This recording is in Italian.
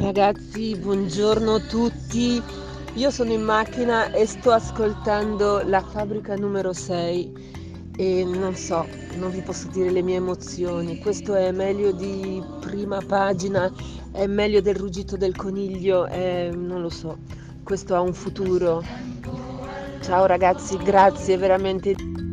Ragazzi, buongiorno a tutti. Io sono in macchina e sto ascoltando la fabbrica numero 6 e non so, non vi posso dire le mie emozioni. Questo è meglio di prima pagina, è meglio del ruggito del coniglio, è, non lo so. Questo ha un futuro. Ciao ragazzi, grazie veramente.